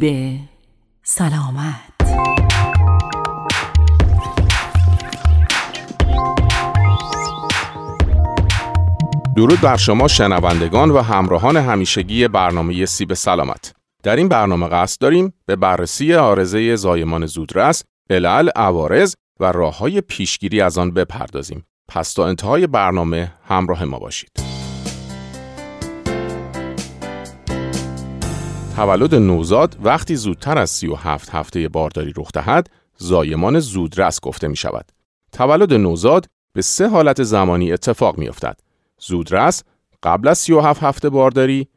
سیب سلامت درود بر شما شنوندگان و همراهان همیشگی برنامه سیب سلامت در این برنامه قصد داریم به بررسی آرزه زایمان زودرس، علل، عوارض و راه های پیشگیری از آن بپردازیم. پس تا انتهای برنامه همراه ما باشید. تولد نوزاد وقتی زودتر از 37 هفته بارداری رخ دهد، زایمان زودرس گفته می شود. تولد نوزاد به سه حالت زمانی اتفاق می افتد. زودرس قبل از 37 هفته بارداری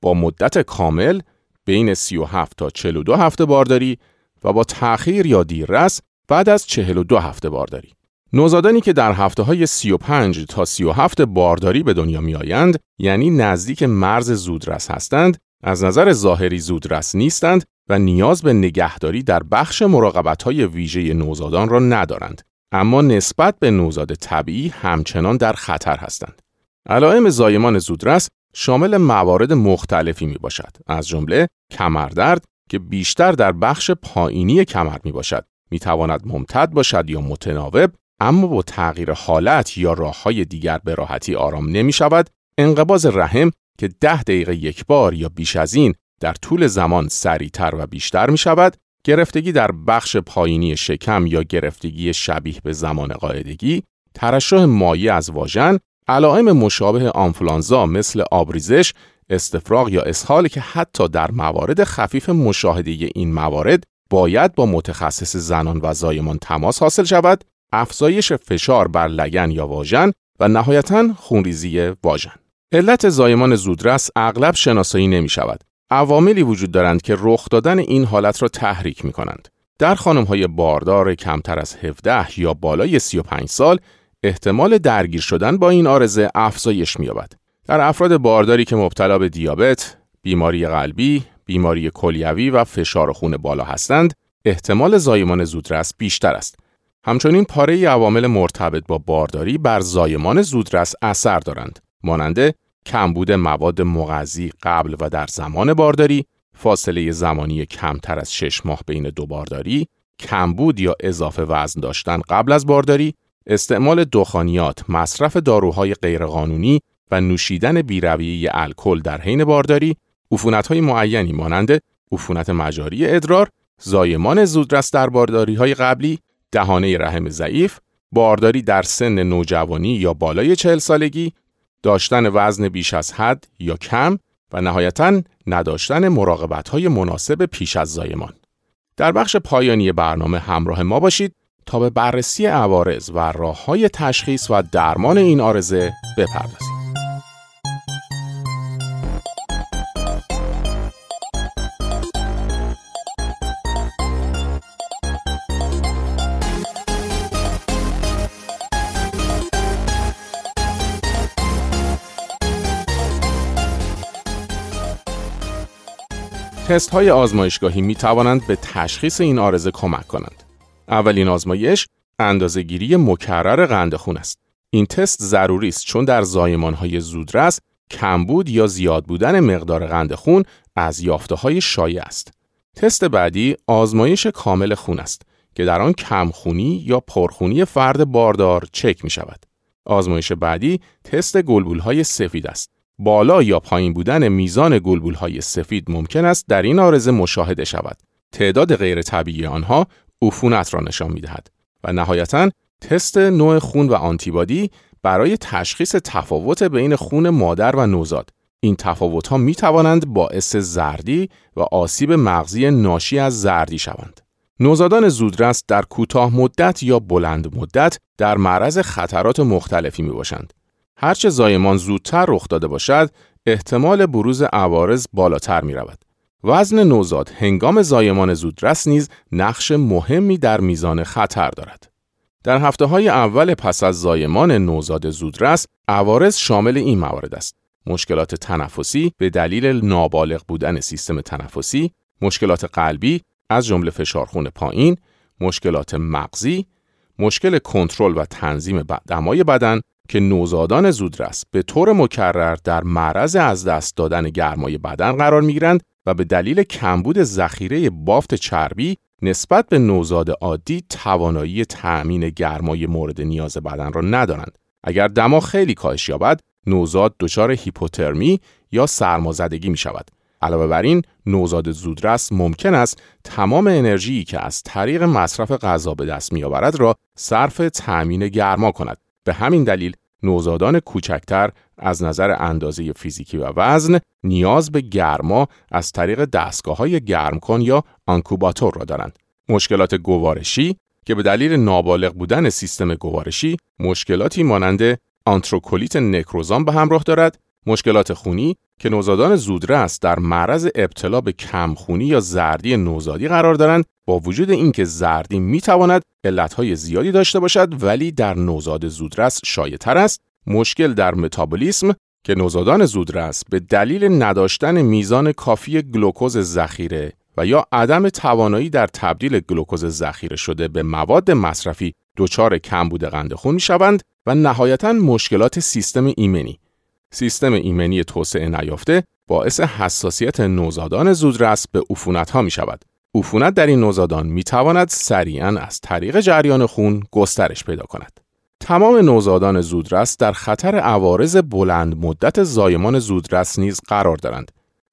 با مدت کامل بین 37 تا 42 هفته بارداری و با تأخیر یا دیررس بعد از 42 هفته بارداری. نوزادانی که در هفته های 35 تا 37 بارداری به دنیا می آیند یعنی نزدیک مرز زودرس هستند از نظر ظاهری زودرس نیستند و نیاز به نگهداری در بخش مراقبت های ویژه نوزادان را ندارند اما نسبت به نوزاد طبیعی همچنان در خطر هستند. علائم زایمان زودرس شامل موارد مختلفی می باشد از جمله کمردرد که بیشتر در بخش پایینی کمر می باشد می تواند ممتد باشد یا متناوب اما با تغییر حالت یا راه های دیگر به راحتی آرام نمی شود انقباز رحم که ده دقیقه یک بار یا بیش از این در طول زمان سریعتر و بیشتر می شود گرفتگی در بخش پایینی شکم یا گرفتگی شبیه به زمان قاعدگی ترشح مایع از واژن علائم مشابه آنفلانزا مثل آبریزش، استفراغ یا اسهال که حتی در موارد خفیف مشاهده این موارد باید با متخصص زنان و زایمان تماس حاصل شود، افزایش فشار بر لگن یا واژن و نهایتا خونریزی واژن. علت زایمان زودرس اغلب شناسایی نمی شود. عواملی وجود دارند که رخ دادن این حالت را تحریک می کنند. در خانم های باردار کمتر از 17 یا بالای 35 سال احتمال درگیر شدن با این آرزه افزایش می‌یابد. در افراد بارداری که مبتلا به دیابت، بیماری قلبی، بیماری کلیوی و فشار خون بالا هستند، احتمال زایمان زودرس بیشتر است. همچنین پاره عوامل مرتبط با بارداری بر زایمان زودرس اثر دارند، مانند کمبود مواد مغذی قبل و در زمان بارداری، فاصله زمانی کمتر از 6 ماه بین دو بارداری، کمبود یا اضافه وزن داشتن قبل از بارداری استعمال دخانیات، مصرف داروهای غیرقانونی و نوشیدن بیرویه الکل در حین بارداری، عفونت‌های معینی مانند عفونت مجاری ادرار، زایمان زودرس در بارداری های قبلی، دهانه رحم ضعیف، بارداری در سن نوجوانی یا بالای چهل سالگی، داشتن وزن بیش از حد یا کم و نهایتا نداشتن مراقبت های مناسب پیش از زایمان. در بخش پایانی برنامه همراه ما باشید تا به بررسی عوارض و راه های تشخیص و درمان این آرزه بپردازیم. تست های آزمایشگاهی می توانند به تشخیص این آرزه کمک کنند. اولین آزمایش اندازهگیری مکرر قند خون است. این تست ضروری است چون در زایمانهای زودرس کمبود یا زیاد بودن مقدار قند خون از یافته های شایع است. تست بعدی آزمایش کامل خون است که در آن کمخونی یا پرخونی فرد باردار چک می شود. آزمایش بعدی تست گلبول های سفید است. بالا یا پایین بودن میزان گلبول های سفید ممکن است در این آرزه مشاهده شود. تعداد غیر طبیعی آنها عفونت را نشان می دهد و نهایتا تست نوع خون و آنتیبادی برای تشخیص تفاوت بین خون مادر و نوزاد این تفاوت ها می توانند باعث زردی و آسیب مغزی ناشی از زردی شوند. نوزادان زودرس در کوتاه مدت یا بلند مدت در معرض خطرات مختلفی می باشند. هرچه زایمان زودتر رخ داده باشد، احتمال بروز عوارض بالاتر می رود. وزن نوزاد هنگام زایمان زودرس نیز نقش مهمی در میزان خطر دارد. در هفته های اول پس از زایمان نوزاد زودرس، عوارض شامل این موارد است. مشکلات تنفسی به دلیل نابالغ بودن سیستم تنفسی، مشکلات قلبی از جمله فشار خون پایین، مشکلات مغزی، مشکل کنترل و تنظیم دمای بدن که نوزادان زودرس به طور مکرر در معرض از دست دادن گرمای بدن قرار می‌گیرند و به دلیل کمبود ذخیره بافت چربی نسبت به نوزاد عادی توانایی تأمین گرمای مورد نیاز بدن را ندارند. اگر دما خیلی کاهش یابد، نوزاد دچار هیپوترمی یا سرمازدگی می شود. علاوه بر این نوزاد زودرس ممکن است تمام انرژی که از طریق مصرف غذا به دست میآورد را صرف تأمین گرما کند به همین دلیل نوزادان کوچکتر از نظر اندازه فیزیکی و وزن نیاز به گرما از طریق دستگاه های گرم کن یا آنکوباتور را دارند. مشکلات گوارشی که به دلیل نابالغ بودن سیستم گوارشی مشکلاتی مانند آنتروکولیت نکروزان به همراه دارد مشکلات خونی که نوزادان زودرس در معرض ابتلا به کمخونی یا زردی نوزادی قرار دارند وجود اینکه زردی می‌تواند علتهای زیادی داشته باشد ولی در نوزاد زودرس شایعتر است مشکل در متابولیسم که نوزادان زودرس به دلیل نداشتن میزان کافی گلوکوز ذخیره و یا عدم توانایی در تبدیل گلوکوز ذخیره شده به مواد مصرفی دچار کمبود قند خون می‌شوند و نهایتا مشکلات سیستم ایمنی سیستم ایمنی توسعه نیافته باعث حساسیت نوزادان زودرس به عفونت ها می شود. عفونت در این نوزادان می تواند سریعا از طریق جریان خون گسترش پیدا کند. تمام نوزادان زودرس در خطر عوارض بلند مدت زایمان زودرس نیز قرار دارند.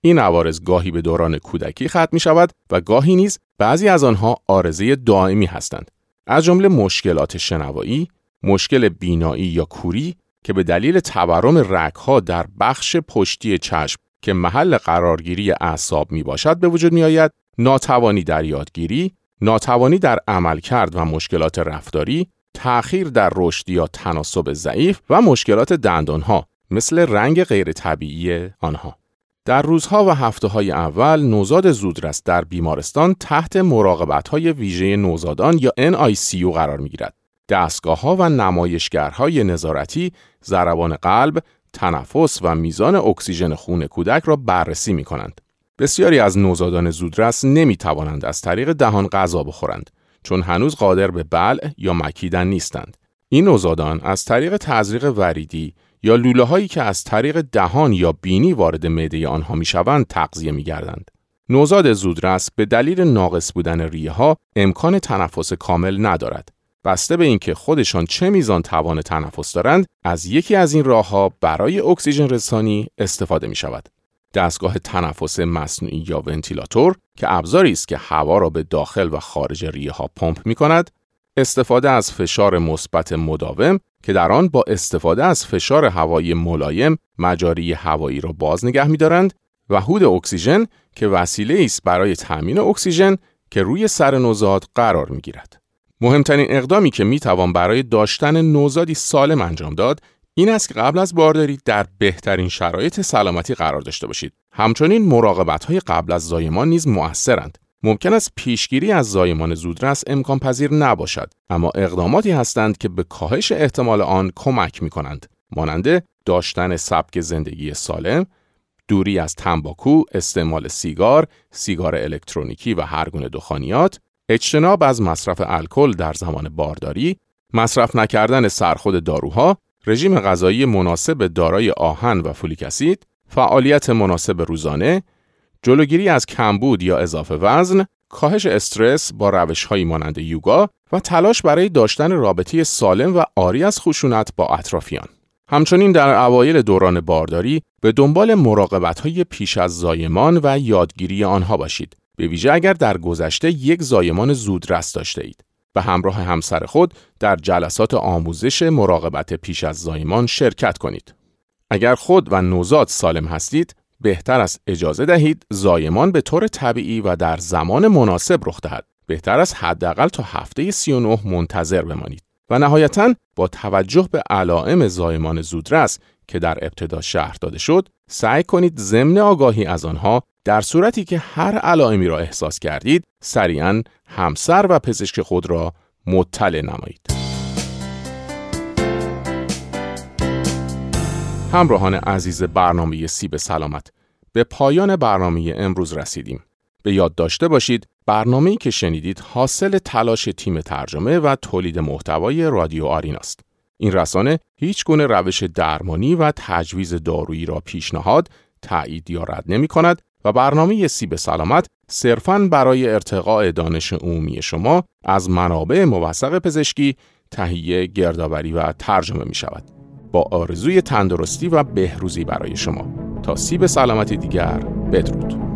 این عوارض گاهی به دوران کودکی ختم می شود و گاهی نیز بعضی از آنها آرزه دائمی هستند. از جمله مشکلات شنوایی، مشکل بینایی یا کوری که به دلیل تورم رگها در بخش پشتی چشم که محل قرارگیری اعصاب می باشد به وجود می آید، ناتوانی در یادگیری، ناتوانی در عملکرد و مشکلات رفتاری، تأخیر در رشد یا تناسب ضعیف و مشکلات دندانها مثل رنگ غیر طبیعی آنها. در روزها و هفته های اول نوزاد زودرس در بیمارستان تحت مراقبت های ویژه نوزادان یا NICU قرار می گیرد. دستگاه ها و نمایشگرهای نظارتی ضربان قلب، تنفس و میزان اکسیژن خون کودک را بررسی می کنند. بسیاری از نوزادان زودرس نمی توانند از طریق دهان غذا بخورند چون هنوز قادر به بلع یا مکیدن نیستند. این نوزادان از طریق تزریق وریدی یا لوله هایی که از طریق دهان یا بینی وارد معده آنها می شوند تغذیه می گردند. نوزاد زودرس به دلیل ناقص بودن ریه ها امکان تنفس کامل ندارد. بسته به اینکه خودشان چه میزان توان تنفس دارند از یکی از این راهها برای اکسیژن رسانی استفاده می شود. دستگاه تنفس مصنوعی یا ونتیلاتور که ابزاری است که هوا را به داخل و خارج ریه ها پمپ می کند استفاده از فشار مثبت مداوم که در آن با استفاده از فشار هوایی ملایم مجاری هوایی را باز نگه می‌دارند و هود اکسیژن که وسیله است برای تأمین اکسیژن که روی سر نوزاد قرار می‌گیرد. مهمترین اقدامی که می‌توان برای داشتن نوزادی سالم انجام داد این است که قبل از بارداری در بهترین شرایط سلامتی قرار داشته باشید. همچنین مراقبت های قبل از زایمان نیز مؤثرند. ممکن است پیشگیری از زایمان زودرس امکان پذیر نباشد اما اقداماتی هستند که به کاهش احتمال آن کمک می کنند مانند داشتن سبک زندگی سالم دوری از تنباکو استعمال سیگار سیگار الکترونیکی و هر گونه دخانیات اجتناب از مصرف الکل در زمان بارداری مصرف نکردن سرخود داروها رژیم غذایی مناسب دارای آهن و فولیک اسید فعالیت مناسب روزانه جلوگیری از کمبود یا اضافه وزن، کاهش استرس با روشهایی مانند یوگا و تلاش برای داشتن رابطه سالم و آری از خشونت با اطرافیان. همچنین در اوایل دوران بارداری به دنبال های پیش از زایمان و یادگیری آنها باشید. به ویژه اگر در گذشته یک زایمان زودرس داشته اید. به همراه همسر خود در جلسات آموزش مراقبت پیش از زایمان شرکت کنید. اگر خود و نوزاد سالم هستید، بهتر است اجازه دهید زایمان به طور طبیعی و در زمان مناسب رخ دهد. بهتر است حداقل تا هفته 39 منتظر بمانید. و نهایتا با توجه به علائم زایمان زودرس که در ابتدا شهر داده شد، سعی کنید ضمن آگاهی از آنها در صورتی که هر علائمی را احساس کردید، سریعا همسر و پزشک خود را مطلع نمایید. همراهان عزیز برنامه سیب سلامت به پایان برنامه امروز رسیدیم. به یاد داشته باشید برنامه‌ای که شنیدید حاصل تلاش تیم ترجمه و تولید محتوای رادیو آریناست. این رسانه هیچ گونه روش درمانی و تجویز دارویی را پیشنهاد، تایید یا رد نمی کند و برنامه سیب سلامت صرفاً برای ارتقاء دانش عمومی شما از منابع موثق پزشکی تهیه، گردآوری و ترجمه می شود. با آرزوی تندرستی و بهروزی برای شما تا سیب سلامتی دیگر بدرود.